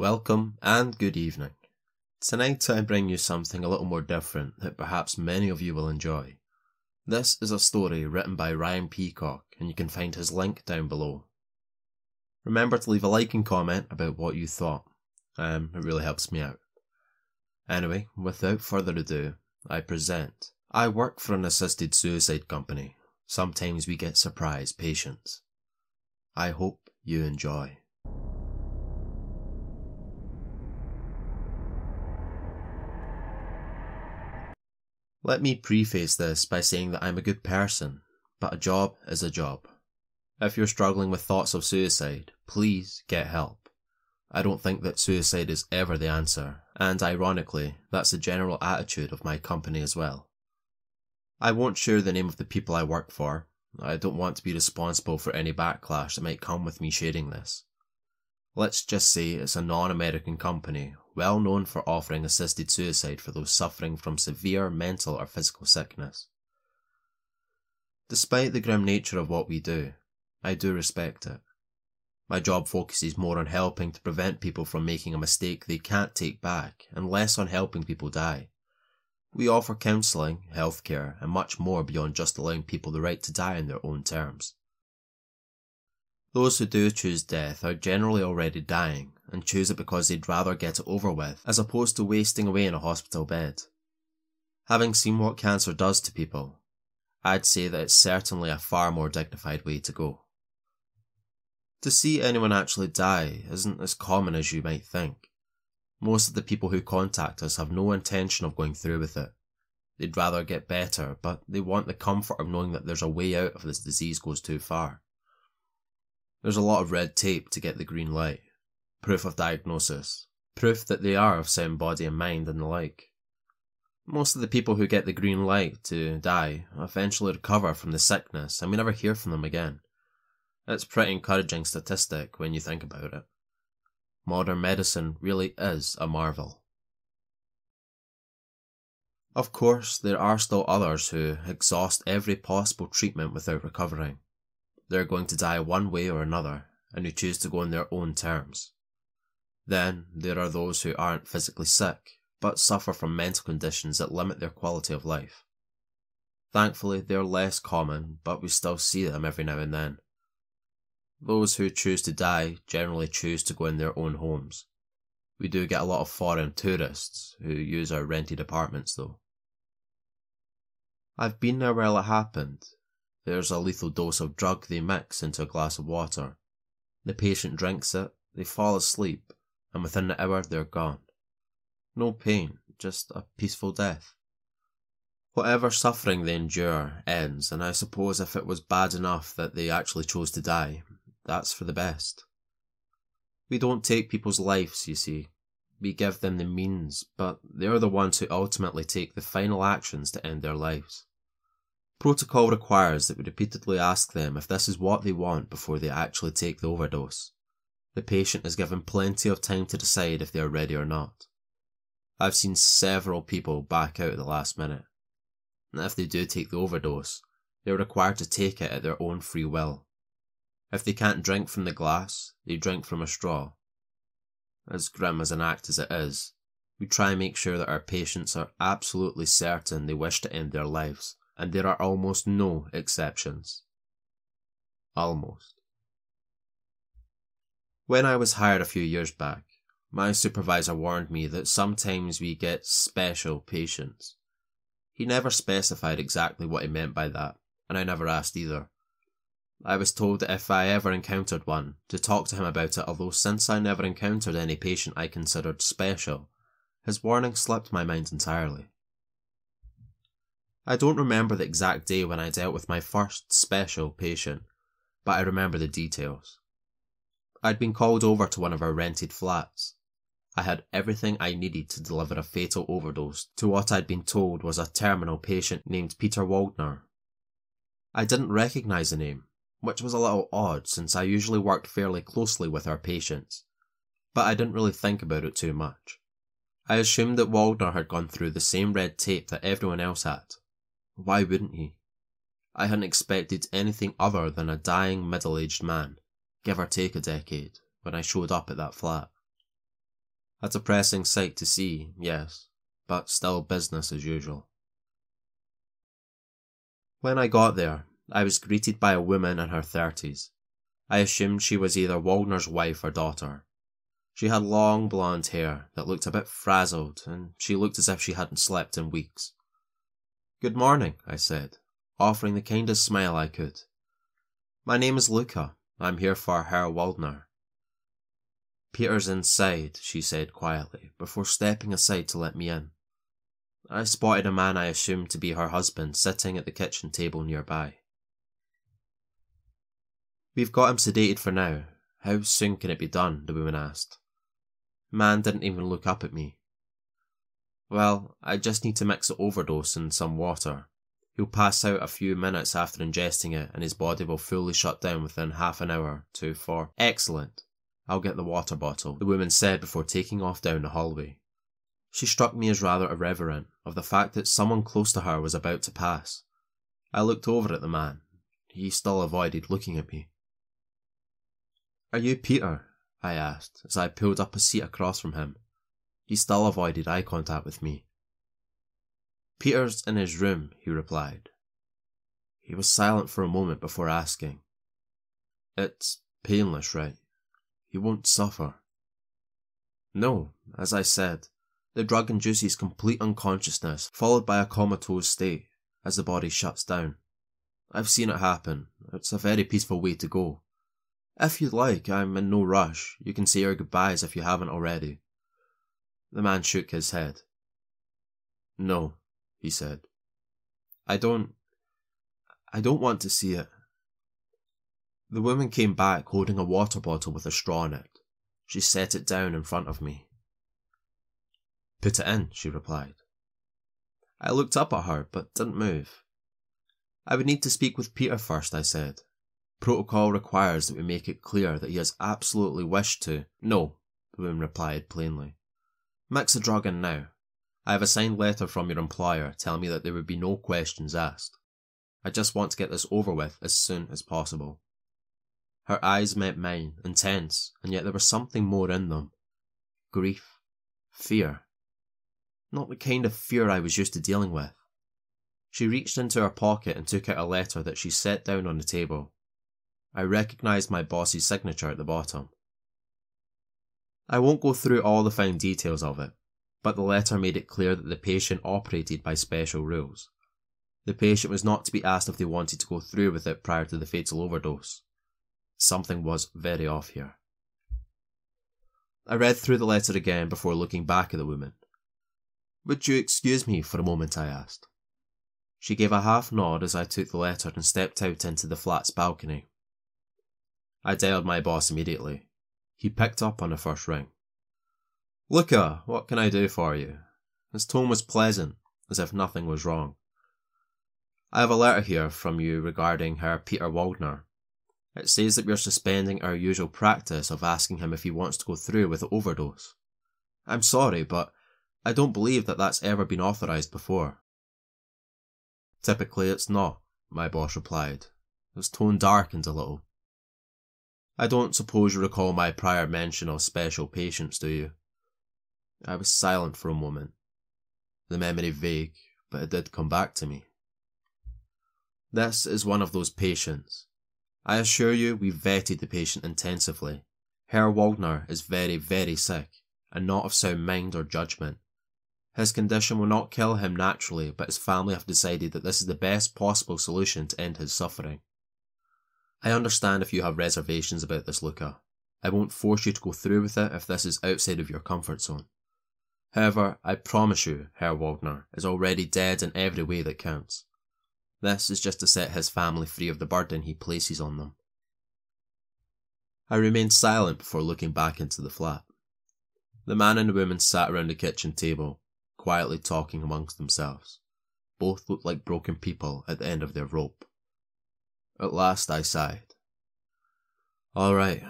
Welcome and good evening. Tonight I bring you something a little more different that perhaps many of you will enjoy. This is a story written by Ryan Peacock and you can find his link down below. Remember to leave a like and comment about what you thought. Um, it really helps me out. Anyway, without further ado, I present. I work for an assisted suicide company. Sometimes we get surprise patients. I hope you enjoy. Let me preface this by saying that I'm a good person, but a job is a job. If you're struggling with thoughts of suicide, please get help. I don't think that suicide is ever the answer, and ironically, that's the general attitude of my company as well. I won't share the name of the people I work for. I don't want to be responsible for any backlash that might come with me sharing this. Let's just say it's a non American company well known for offering assisted suicide for those suffering from severe mental or physical sickness. Despite the grim nature of what we do, I do respect it. My job focuses more on helping to prevent people from making a mistake they can't take back and less on helping people die. We offer counselling, healthcare, and much more beyond just allowing people the right to die on their own terms. Those who do choose death are generally already dying and choose it because they'd rather get it over with as opposed to wasting away in a hospital bed. Having seen what cancer does to people, I'd say that it's certainly a far more dignified way to go. To see anyone actually die isn't as common as you might think. Most of the people who contact us have no intention of going through with it. They'd rather get better, but they want the comfort of knowing that there's a way out if this disease goes too far. There's a lot of red tape to get the green light. Proof of diagnosis. Proof that they are of sound body and mind and the like. Most of the people who get the green light to die eventually recover from the sickness and we never hear from them again. It's pretty encouraging statistic when you think about it. Modern medicine really is a marvel. Of course, there are still others who exhaust every possible treatment without recovering. They're going to die one way or another, and who choose to go on their own terms. Then there are those who aren't physically sick, but suffer from mental conditions that limit their quality of life. Thankfully, they're less common, but we still see them every now and then. Those who choose to die generally choose to go in their own homes. We do get a lot of foreign tourists who use our rented apartments though. I've been there while it happened, there's a lethal dose of drug they mix into a glass of water. The patient drinks it, they fall asleep, and within an hour they're gone. No pain, just a peaceful death. Whatever suffering they endure ends, and I suppose if it was bad enough that they actually chose to die, that's for the best. We don't take people's lives, you see. We give them the means, but they're the ones who ultimately take the final actions to end their lives. Protocol requires that we repeatedly ask them if this is what they want before they actually take the overdose. The patient is given plenty of time to decide if they are ready or not. I've seen several people back out at the last minute. And if they do take the overdose, they are required to take it at their own free will. If they can't drink from the glass, they drink from a straw. As grim as an act as it is, we try and make sure that our patients are absolutely certain they wish to end their lives and there are almost no exceptions. Almost. When I was hired a few years back, my supervisor warned me that sometimes we get special patients. He never specified exactly what he meant by that, and I never asked either. I was told that if I ever encountered one, to talk to him about it, although since I never encountered any patient I considered special, his warning slipped my mind entirely. I don't remember the exact day when I dealt with my first special patient, but I remember the details. I'd been called over to one of our rented flats. I had everything I needed to deliver a fatal overdose to what I'd been told was a terminal patient named Peter Waldner. I didn't recognise the name, which was a little odd since I usually worked fairly closely with our patients, but I didn't really think about it too much. I assumed that Waldner had gone through the same red tape that everyone else had. Why wouldn't he? I hadn't expected anything other than a dying middle aged man, give or take a decade, when I showed up at that flat. A depressing sight to see, yes, but still business as usual. When I got there, I was greeted by a woman in her thirties. I assumed she was either Waldner's wife or daughter. She had long blonde hair that looked a bit frazzled, and she looked as if she hadn't slept in weeks. Good morning, I said, offering the kindest smile I could. My name is Luca. I'm here for Herr Waldner. Peter's inside, she said quietly, before stepping aside to let me in. I spotted a man I assumed to be her husband sitting at the kitchen table nearby. We've got him sedated for now. How soon can it be done? the woman asked. Man didn't even look up at me. Well, I just need to mix an overdose in some water. He'll pass out a few minutes after ingesting it and his body will fully shut down within half an hour to four. Excellent. I'll get the water bottle, the woman said before taking off down the hallway. She struck me as rather irreverent of the fact that someone close to her was about to pass. I looked over at the man. He still avoided looking at me. Are you Peter? I asked as I pulled up a seat across from him. He still avoided eye contact with me. Peter's in his room, he replied. He was silent for a moment before asking. It's painless, right? He won't suffer. No, as I said, the drug induces complete unconsciousness, followed by a comatose state as the body shuts down. I've seen it happen. It's a very peaceful way to go. If you'd like, I'm in no rush. You can say your goodbyes if you haven't already. The man shook his head. No, he said. I don't. I don't want to see it. The woman came back holding a water bottle with a straw in it. She set it down in front of me. Put it in, she replied. I looked up at her, but didn't move. I would need to speak with Peter first, I said. Protocol requires that we make it clear that he has absolutely wished to. No, the woman replied plainly. Mix the drug in now. I have a signed letter from your employer telling me that there would be no questions asked. I just want to get this over with as soon as possible. Her eyes met mine, intense, and yet there was something more in them. Grief. Fear. Not the kind of fear I was used to dealing with. She reached into her pocket and took out a letter that she set down on the table. I recognised my boss's signature at the bottom. I won't go through all the fine details of it, but the letter made it clear that the patient operated by special rules. The patient was not to be asked if they wanted to go through with it prior to the fatal overdose. Something was very off here. I read through the letter again before looking back at the woman. Would you excuse me for a moment? I asked. She gave a half nod as I took the letter and stepped out into the flat's balcony. I dialed my boss immediately. He picked up on the first ring. Luca, what can I do for you? His tone was pleasant, as if nothing was wrong. I have a letter here from you regarding Herr Peter Waldner. It says that we're suspending our usual practice of asking him if he wants to go through with the overdose. I'm sorry, but I don't believe that that's ever been authorised before. Typically it's not, my boss replied. His tone darkened a little. I don't suppose you recall my prior mention of special patients, do you? I was silent for a moment. The memory vague, but it did come back to me. This is one of those patients. I assure you we vetted the patient intensively. Herr Waldner is very, very sick, and not of sound mind or judgment. His condition will not kill him naturally, but his family have decided that this is the best possible solution to end his suffering. I understand if you have reservations about this, Luca. I won't force you to go through with it if this is outside of your comfort zone. However, I promise you, Herr Waldner is already dead in every way that counts. This is just to set his family free of the burden he places on them. I remained silent before looking back into the flat. The man and the woman sat around the kitchen table, quietly talking amongst themselves. Both looked like broken people at the end of their rope. At last I sighed. All right,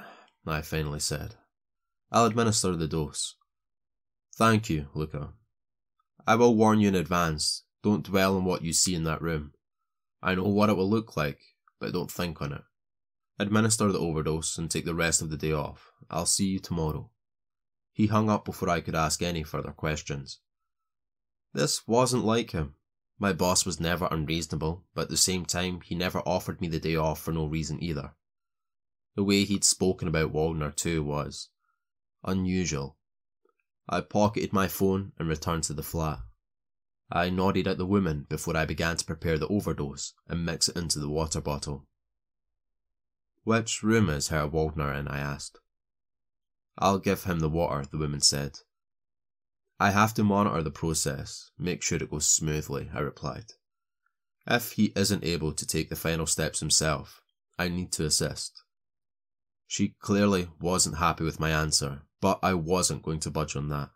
I finally said. I'll administer the dose. Thank you, Luca. I will warn you in advance, don't dwell on what you see in that room. I know what it will look like, but don't think on it. Administer the overdose and take the rest of the day off. I'll see you tomorrow. He hung up before I could ask any further questions. This wasn't like him. My boss was never unreasonable, but at the same time, he never offered me the day off for no reason either. The way he'd spoken about Waldner too was unusual. I pocketed my phone and returned to the flat. I nodded at the woman before I began to prepare the overdose and mix it into the water bottle. Which room is Herr Waldner in? I asked. I'll give him the water, the woman said. I have to monitor the process, make sure it goes smoothly, I replied. If he isn't able to take the final steps himself, I need to assist. She clearly wasn't happy with my answer, but I wasn't going to budge on that.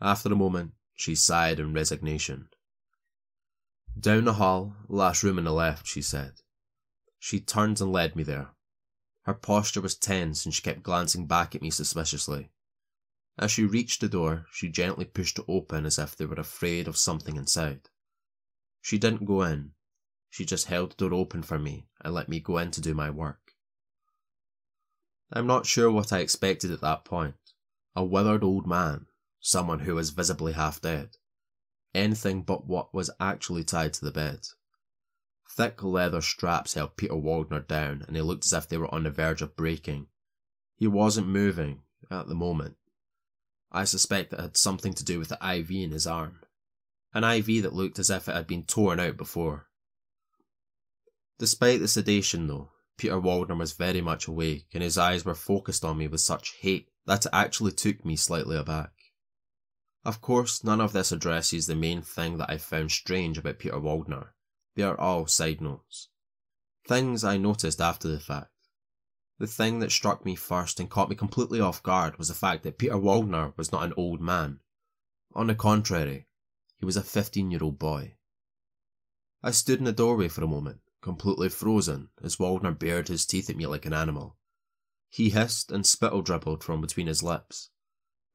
After a moment, she sighed in resignation. Down the hall, last room on the left, she said. She turned and led me there. Her posture was tense and she kept glancing back at me suspiciously. As she reached the door, she gently pushed it open as if they were afraid of something inside. She didn't go in. She just held the door open for me and let me go in to do my work. I'm not sure what I expected at that point. A withered old man, someone who was visibly half dead. Anything but what was actually tied to the bed. Thick leather straps held Peter Waldner down, and he looked as if they were on the verge of breaking. He wasn't moving, at the moment. I suspect it had something to do with the IV in his arm. An IV that looked as if it had been torn out before. Despite the sedation, though, Peter Waldner was very much awake, and his eyes were focused on me with such hate that it actually took me slightly aback. Of course, none of this addresses the main thing that I found strange about Peter Waldner. They are all side notes. Things I noticed after the fact. The thing that struck me first and caught me completely off guard was the fact that Peter Waldner was not an old man. On the contrary, he was a 15 year old boy. I stood in the doorway for a moment, completely frozen, as Waldner bared his teeth at me like an animal. He hissed and spittle dribbled from between his lips.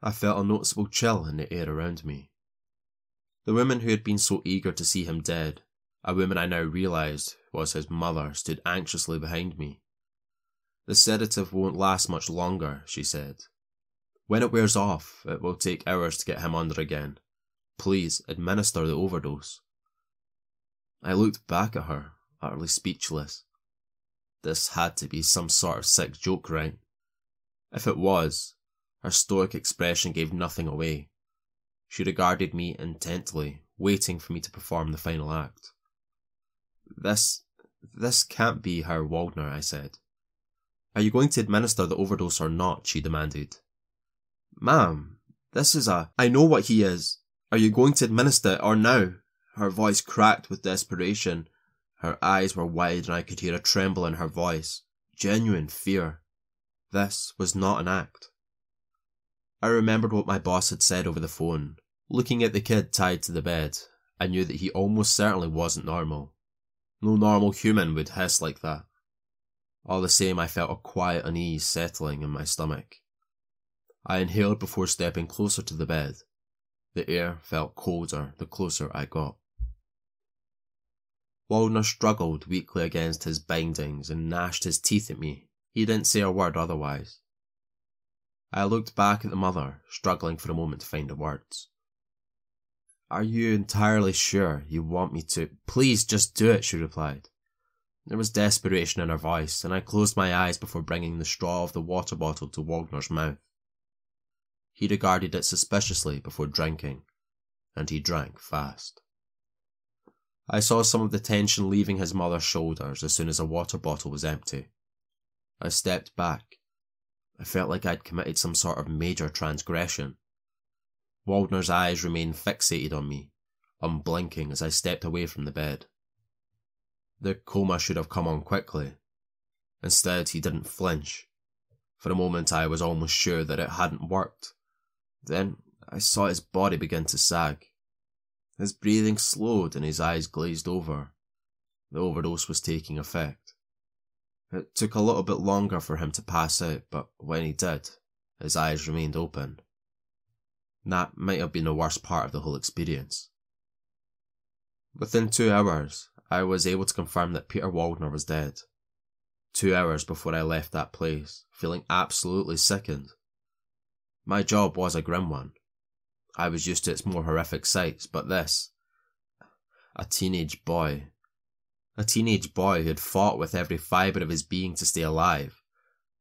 I felt a noticeable chill in the air around me. The woman who had been so eager to see him dead, a woman I now realised was his mother, stood anxiously behind me. The sedative won't last much longer, she said. When it wears off, it will take hours to get him under again. Please administer the overdose. I looked back at her, utterly speechless. This had to be some sort of sick joke, right? If it was, her stoic expression gave nothing away. She regarded me intently, waiting for me to perform the final act. This, this can't be Herr Waldner, I said. Are you going to administer the overdose or not? she demanded. Ma'am, this is a. I know what he is. Are you going to administer it or now? Her voice cracked with desperation. Her eyes were wide and I could hear a tremble in her voice. Genuine fear. This was not an act. I remembered what my boss had said over the phone. Looking at the kid tied to the bed, I knew that he almost certainly wasn't normal. No normal human would hiss like that. All the same, I felt a quiet unease settling in my stomach. I inhaled before stepping closer to the bed. The air felt colder the closer I got. Waldner struggled weakly against his bindings and gnashed his teeth at me. He didn't say a word otherwise. I looked back at the mother, struggling for a moment to find the words. Are you entirely sure you want me to? Please just do it, she replied. There was desperation in her voice, and I closed my eyes before bringing the straw of the water bottle to Waldner's mouth. He regarded it suspiciously before drinking, and he drank fast. I saw some of the tension leaving his mother's shoulders as soon as a water bottle was empty. I stepped back I felt like I'd committed some sort of major transgression. Waldner's eyes remained fixated on me, um, unblinking as I stepped away from the bed. The coma should have come on quickly. Instead, he didn't flinch. For a moment, I was almost sure that it hadn't worked. Then I saw his body begin to sag. His breathing slowed and his eyes glazed over. The overdose was taking effect. It took a little bit longer for him to pass out, but when he did, his eyes remained open. That might have been the worst part of the whole experience. Within two hours, I was able to confirm that Peter Waldner was dead. Two hours before I left that place, feeling absolutely sickened. My job was a grim one. I was used to its more horrific sights, but this. A teenage boy. A teenage boy who had fought with every fibre of his being to stay alive.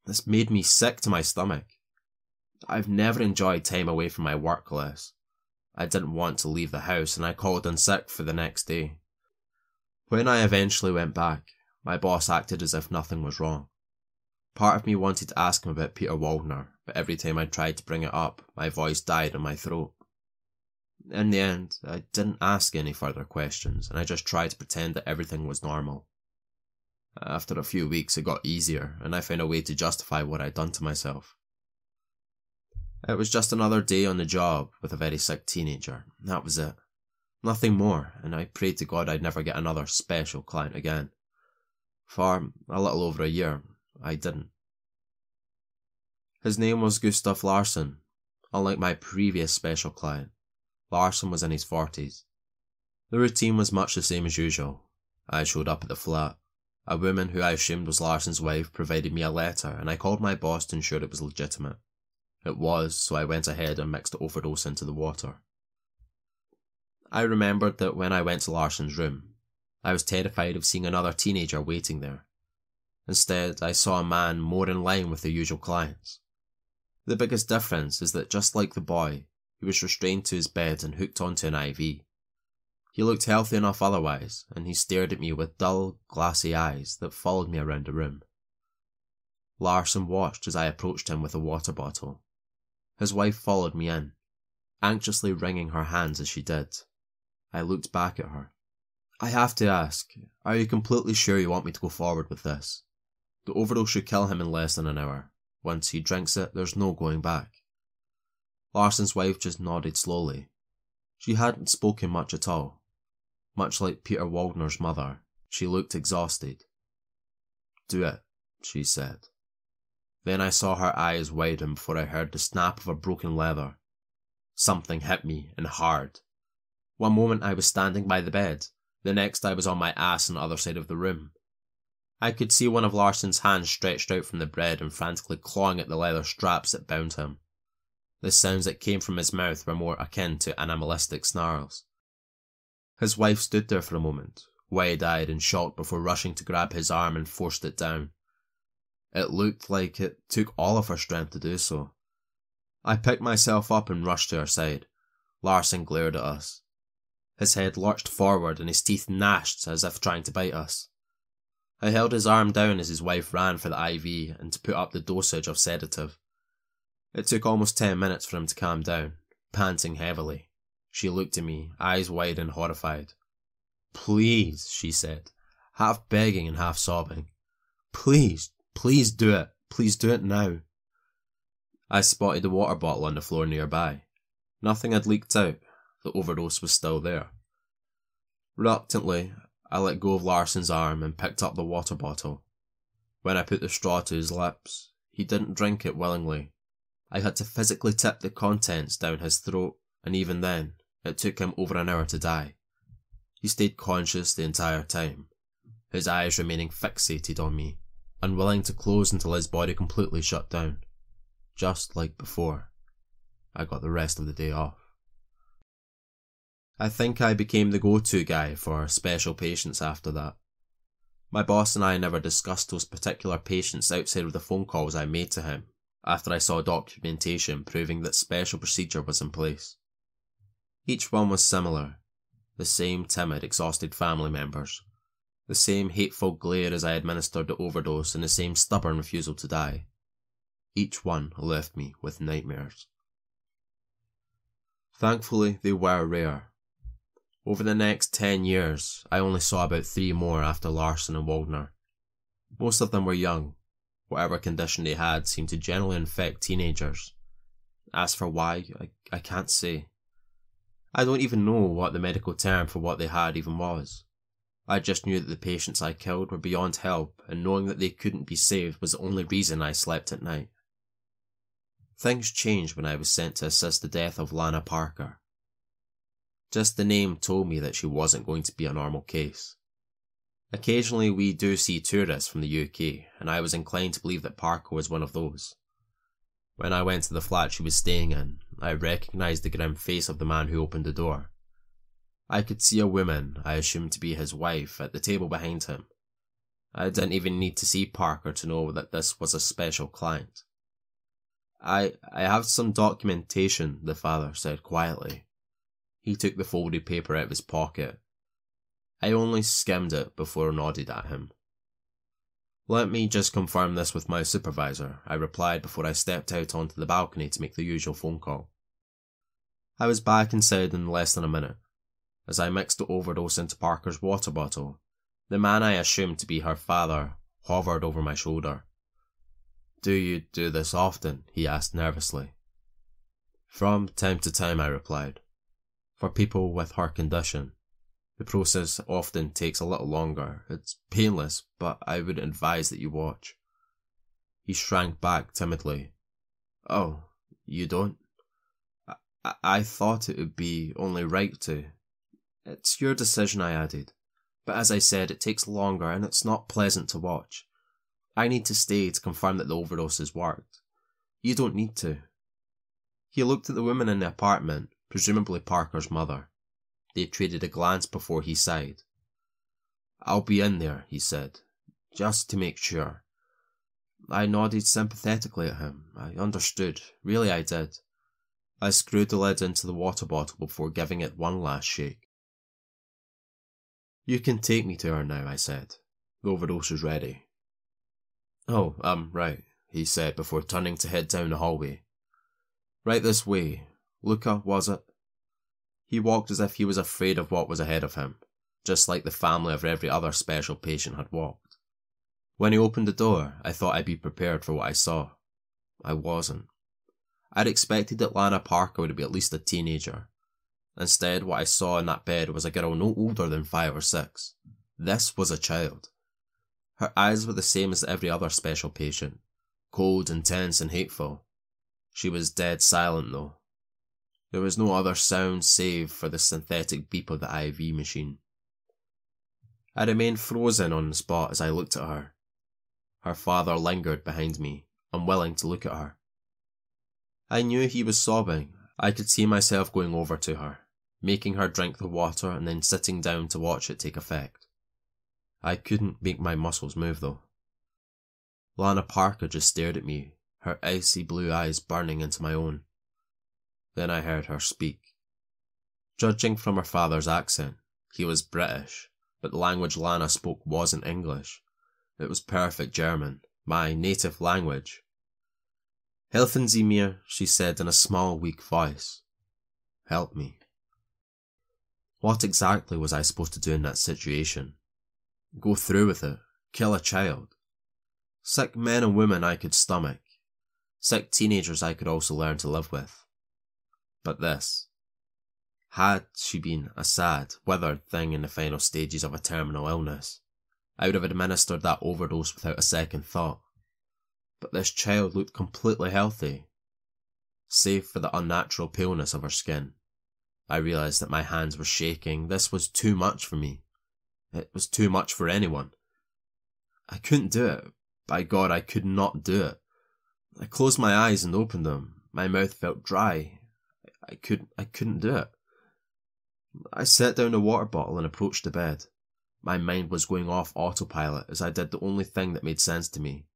This made me sick to my stomach. I've never enjoyed time away from my work less. I didn't want to leave the house and I called in sick for the next day. When I eventually went back, my boss acted as if nothing was wrong. Part of me wanted to ask him about Peter Waldner, but every time I tried to bring it up, my voice died in my throat. In the end, I didn't ask any further questions, and I just tried to pretend that everything was normal. After a few weeks, it got easier, and I found a way to justify what I'd done to myself. It was just another day on the job with a very sick teenager. That was it. Nothing more, and I prayed to God I'd never get another special client again. For a little over a year, I didn't. His name was Gustav Larsson. Unlike my previous special client, Larsson was in his 40s. The routine was much the same as usual. I showed up at the flat. A woman who I assumed was Larsson's wife provided me a letter, and I called my boss to ensure it was legitimate. It was, so I went ahead and mixed the overdose into the water. I remembered that when I went to Larsson's room, I was terrified of seeing another teenager waiting there. Instead, I saw a man more in line with the usual clients. The biggest difference is that just like the boy, he was restrained to his bed and hooked onto an IV. He looked healthy enough otherwise, and he stared at me with dull, glassy eyes that followed me around the room. Larsson watched as I approached him with a water bottle. His wife followed me in, anxiously wringing her hands as she did. I looked back at her. I have to ask, are you completely sure you want me to go forward with this? The overdose should kill him in less than an hour. Once he drinks it, there's no going back. Larsson's wife just nodded slowly. She hadn't spoken much at all. Much like Peter Waldner's mother, she looked exhausted. Do it, she said. Then I saw her eyes widen before I heard the snap of a broken leather. Something hit me, and hard. One moment I was standing by the bed, the next I was on my ass on the other side of the room. I could see one of Larsson's hands stretched out from the bed and frantically clawing at the leather straps that bound him. The sounds that came from his mouth were more akin to animalistic snarls. His wife stood there for a moment, wide eyed and shocked before rushing to grab his arm and forced it down. It looked like it took all of her strength to do so. I picked myself up and rushed to her side. Larsson glared at us. His head lurched forward and his teeth gnashed as if trying to bite us. I held his arm down as his wife ran for the IV and to put up the dosage of sedative. It took almost ten minutes for him to calm down, panting heavily. She looked at me, eyes wide and horrified. Please, she said, half begging and half sobbing. Please, please do it. Please do it now. I spotted the water bottle on the floor nearby. Nothing had leaked out. The overdose was still there. Reluctantly, I let go of Larsson's arm and picked up the water bottle. When I put the straw to his lips, he didn't drink it willingly. I had to physically tip the contents down his throat, and even then, it took him over an hour to die. He stayed conscious the entire time, his eyes remaining fixated on me, unwilling to close until his body completely shut down. Just like before, I got the rest of the day off. I think I became the go-to guy for special patients after that. My boss and I never discussed those particular patients outside of the phone calls I made to him after I saw documentation proving that special procedure was in place. Each one was similar. The same timid, exhausted family members. The same hateful glare as I administered the overdose and the same stubborn refusal to die. Each one left me with nightmares. Thankfully, they were rare. Over the next 10 years, I only saw about three more after Larsson and Waldner. Most of them were young. Whatever condition they had seemed to generally infect teenagers. As for why, I, I can't say. I don't even know what the medical term for what they had even was. I just knew that the patients I killed were beyond help, and knowing that they couldn't be saved was the only reason I slept at night. Things changed when I was sent to assist the death of Lana Parker. Just the name told me that she wasn't going to be a normal case. Occasionally we do see tourists from the UK, and I was inclined to believe that Parker was one of those. When I went to the flat she was staying in, I recognised the grim face of the man who opened the door. I could see a woman I assumed to be his wife at the table behind him. I didn't even need to see Parker to know that this was a special client. I I have some documentation, the father said quietly. He took the folded paper out of his pocket. I only skimmed it before nodded at him. Let me just confirm this with my supervisor, I replied before I stepped out onto the balcony to make the usual phone call. I was back inside in less than a minute. As I mixed the overdose into Parker's water bottle, the man I assumed to be her father hovered over my shoulder. Do you do this often? he asked nervously. From time to time, I replied. For people with her condition, the process often takes a little longer. It's painless, but I would advise that you watch. He shrank back timidly. Oh, you don't? I, I thought it would be only right to. It's your decision, I added. But as I said, it takes longer and it's not pleasant to watch. I need to stay to confirm that the overdose has worked. You don't need to. He looked at the woman in the apartment, presumably Parker's mother. They traded a glance before he sighed. I'll be in there, he said, just to make sure. I nodded sympathetically at him. I understood. Really, I did. I screwed the lid into the water bottle before giving it one last shake. You can take me to her now, I said. The overdose is ready. Oh, um, right, he said before turning to head down the hallway. Right this way. Luca, was it? He walked as if he was afraid of what was ahead of him, just like the family of every other special patient had walked. When he opened the door, I thought I'd be prepared for what I saw. I wasn't. I'd expected that Lana Parker would be at least a teenager. Instead, what I saw in that bed was a girl no older than five or six. This was a child. Her eyes were the same as every other special patient cold, intense, and hateful. She was dead silent, though, there was no other sound save for the synthetic beep of the IV machine. I remained frozen on the spot as I looked at her. Her father lingered behind me, unwilling to look at her. I knew he was sobbing. I could see myself going over to her, making her drink the water and then sitting down to watch it take effect. I couldn't make my muscles move though. Lana Parker just stared at me, her icy blue eyes burning into my own. Then I heard her speak. Judging from her father's accent, he was British, but the language Lana spoke wasn't English. It was perfect German, my native language. Helfen Sie mir, she said in a small, weak voice. Help me. What exactly was I supposed to do in that situation? Go through with it? Kill a child? Sick men and women I could stomach. Sick teenagers I could also learn to live with. But this. Had she been a sad, withered thing in the final stages of a terminal illness, I would have administered that overdose without a second thought. But this child looked completely healthy. Save for the unnatural paleness of her skin. I realised that my hands were shaking. This was too much for me. It was too much for anyone. I couldn't do it. By God, I could not do it. I closed my eyes and opened them. My mouth felt dry, I could I couldn't do it. I set down the water bottle and approached the bed. My mind was going off autopilot as I did the only thing that made sense to me.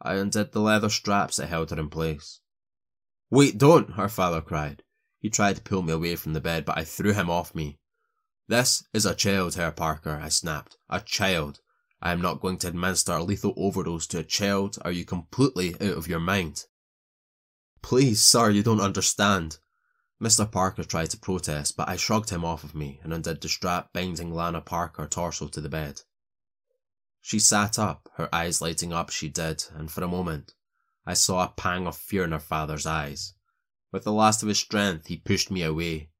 I undid the leather straps that held her in place. Wait, don't! her father cried. He tried to pull me away from the bed, but I threw him off me. This is a child, Herr Parker, I snapped. A child. I am not going to administer a lethal overdose to a child. Are you completely out of your mind? Please, sir, you don't understand. Mr. Parker tried to protest, but I shrugged him off of me and undid the strap binding Lana Parker torso to the bed. She sat up, her eyes lighting up she did, and for a moment, I saw a pang of fear in her father's eyes. With the last of his strength, he pushed me away.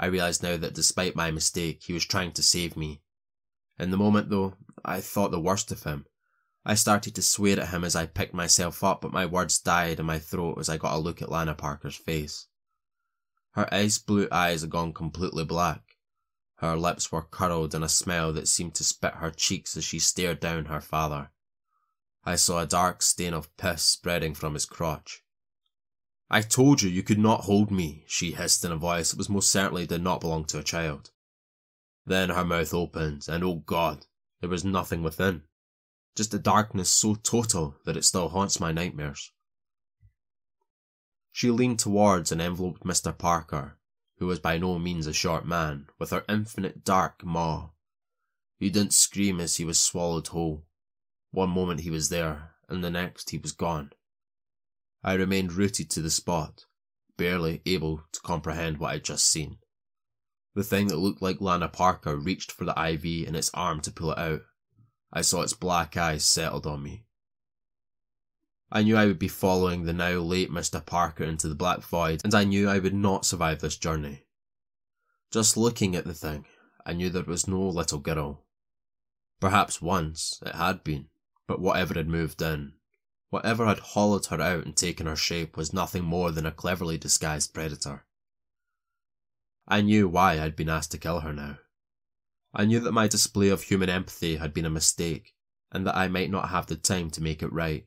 I realized now that despite my mistake, he was trying to save me. In the moment, though, I thought the worst of him. I started to swear at him as I picked myself up, but my words died in my throat as I got a look at Lana Parker's face. Her ice blue eyes had gone completely black. Her lips were curled in a smile that seemed to spit her cheeks as she stared down her father. I saw a dark stain of piss spreading from his crotch. I told you you could not hold me, she hissed in a voice that was most certainly did not belong to a child. Then her mouth opened, and oh God, there was nothing within. Just a darkness so total that it still haunts my nightmares. She leaned towards and enveloped Mr. Parker, who was by no means a short man, with her infinite dark maw. He didn't scream as he was swallowed whole. One moment he was there, and the next he was gone. I remained rooted to the spot, barely able to comprehend what I'd just seen. The thing that looked like Lana Parker reached for the IV in its arm to pull it out. I saw its black eyes settled on me. I knew I would be following the now late Mr. Parker into the black void, and I knew I would not survive this journey. Just looking at the thing, I knew there was no little girl. Perhaps once it had been, but whatever had moved in, whatever had hollowed her out and taken her shape was nothing more than a cleverly disguised predator. I knew why I'd been asked to kill her now. I knew that my display of human empathy had been a mistake, and that I might not have the time to make it right.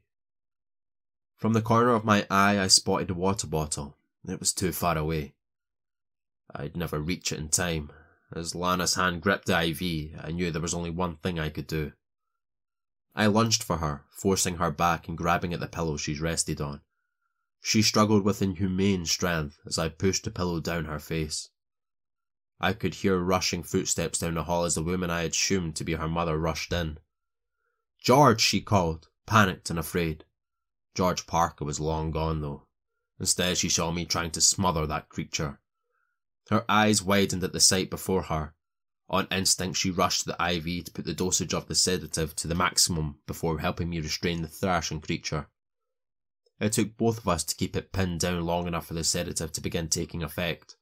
From the corner of my eye, I spotted a water bottle. It was too far away. I'd never reach it in time. As Lana's hand gripped the IV, I knew there was only one thing I could do. I lunged for her, forcing her back and grabbing at the pillow she's rested on. She struggled with inhumane strength as I pushed the pillow down her face. I could hear rushing footsteps down the hall as the woman I had assumed to be her mother rushed in. George, she called, panicked and afraid. George Parker was long gone, though. Instead, she saw me trying to smother that creature. Her eyes widened at the sight before her. On instinct, she rushed to the IV to put the dosage of the sedative to the maximum before helping me restrain the thrashing creature. It took both of us to keep it pinned down long enough for the sedative to begin taking effect.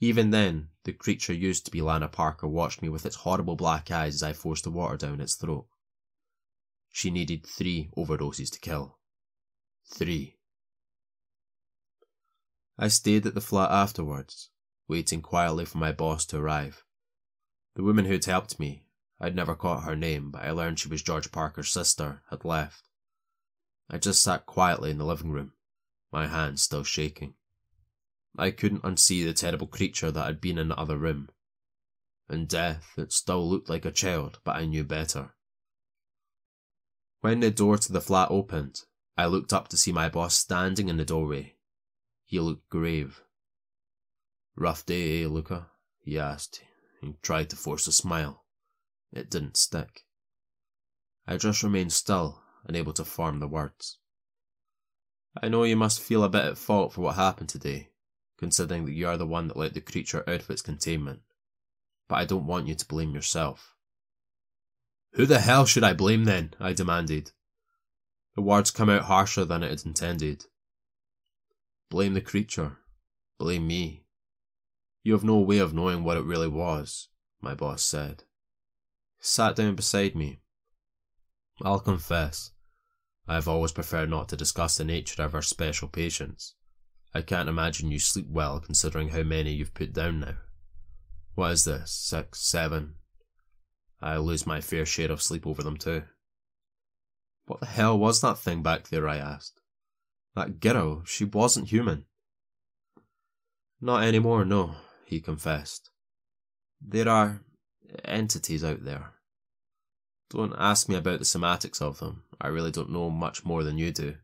Even then, the creature used to be Lana Parker watched me with its horrible black eyes as I forced the water down its throat. She needed three overdoses to kill. Three. I stayed at the flat afterwards, waiting quietly for my boss to arrive. The woman who'd helped me, I'd never caught her name, but I learned she was George Parker's sister, had left. I just sat quietly in the living room, my hands still shaking. I couldn't unsee the terrible creature that had been in the other room. In death, it still looked like a child, but I knew better. When the door to the flat opened, I looked up to see my boss standing in the doorway. He looked grave. Rough day, eh, Luca? he asked. and tried to force a smile. It didn't stick. I just remained still, unable to form the words. I know you must feel a bit at fault for what happened today, considering that you are the one that let the creature out of its containment. But I don't want you to blame yourself. Who the hell should I blame then? I demanded. The words come out harsher than it had intended. Blame the creature. Blame me. You have no way of knowing what it really was, my boss said. He sat down beside me. I'll confess, I have always preferred not to discuss the nature of our special patients. I can't imagine you sleep well considering how many you've put down now. What is this, six, seven, I lose my fair share of sleep over them too. What the hell was that thing back there? I asked. That girl, she wasn't human. Not anymore, no, he confessed. There are entities out there. Don't ask me about the semantics of them. I really don't know much more than you do.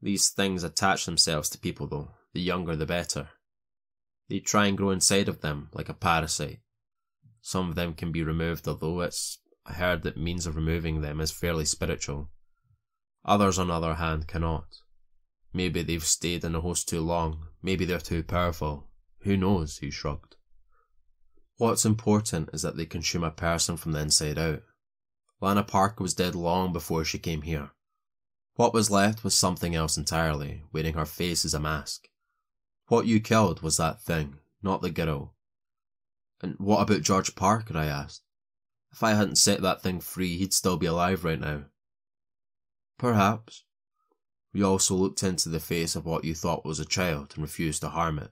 These things attach themselves to people, though. The younger, the better. They try and grow inside of them like a parasite. Some of them can be removed, although it's heard that means of removing them is fairly spiritual. Others, on the other hand, cannot. Maybe they've stayed in the host too long. Maybe they're too powerful. Who knows? He shrugged. What's important is that they consume a person from the inside out. Lana Park was dead long before she came here. What was left was something else entirely, wearing her face as a mask. What you killed was that thing, not the girl. And what about George Parker? I asked. If I hadn't set that thing free, he'd still be alive right now. Perhaps. We also looked into the face of what you thought was a child and refused to harm it.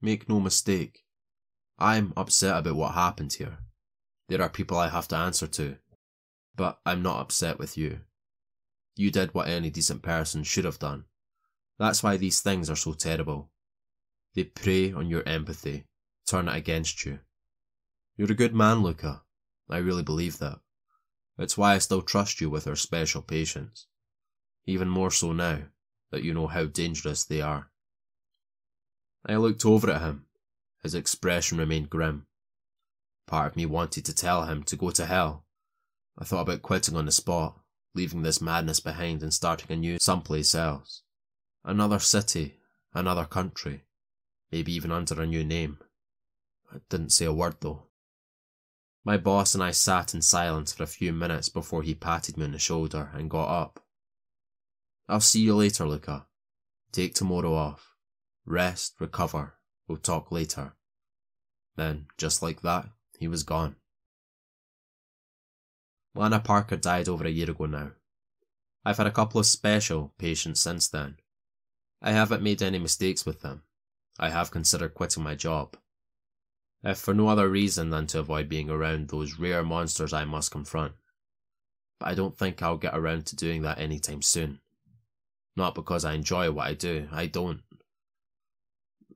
Make no mistake. I'm upset about what happened here. There are people I have to answer to. But I'm not upset with you. You did what any decent person should have done. That's why these things are so terrible. They prey on your empathy, turn it against you. You're a good man, Luca. I really believe that. It's why I still trust you with our special patients. Even more so now that you know how dangerous they are. I looked over at him. His expression remained grim. Part of me wanted to tell him to go to hell. I thought about quitting on the spot, leaving this madness behind and starting anew someplace else. Another city, another country, maybe even under a new name. Didn't say a word though. My boss and I sat in silence for a few minutes before he patted me on the shoulder and got up. I'll see you later, Luca. Take tomorrow off. Rest, recover. We'll talk later. Then, just like that, he was gone. Lana Parker died over a year ago now. I've had a couple of special patients since then. I haven't made any mistakes with them. I have considered quitting my job if for no other reason than to avoid being around those rare monsters I must confront. But I don't think I'll get around to doing that anytime soon. Not because I enjoy what I do, I don't.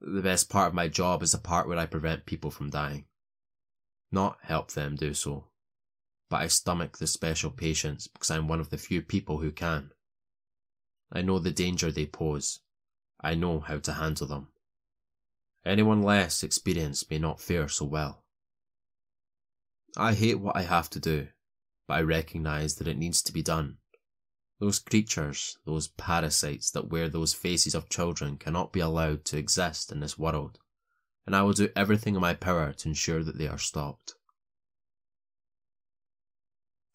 The best part of my job is the part where I prevent people from dying. Not help them do so, but I stomach the special patients because I'm one of the few people who can. I know the danger they pose. I know how to handle them. Anyone less experienced may not fare so well. I hate what I have to do, but I recognize that it needs to be done. Those creatures, those parasites that wear those faces of children cannot be allowed to exist in this world, and I will do everything in my power to ensure that they are stopped.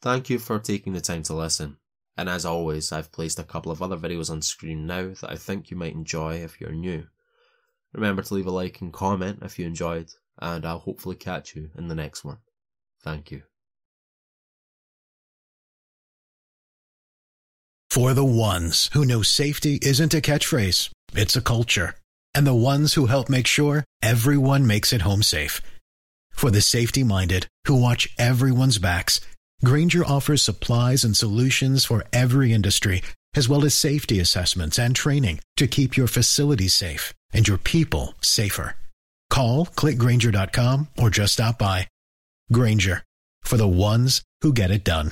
Thank you for taking the time to listen, and as always, I've placed a couple of other videos on screen now that I think you might enjoy if you're new. Remember to leave a like and comment if you enjoyed, and I'll hopefully catch you in the next one. Thank you. For the ones who know safety isn't a catchphrase, it's a culture. And the ones who help make sure everyone makes it home safe. For the safety minded who watch everyone's backs, Grainger offers supplies and solutions for every industry, as well as safety assessments and training to keep your facility safe and your people safer. Call clickgrainger.com or just stop by. Grainger for the ones who get it done.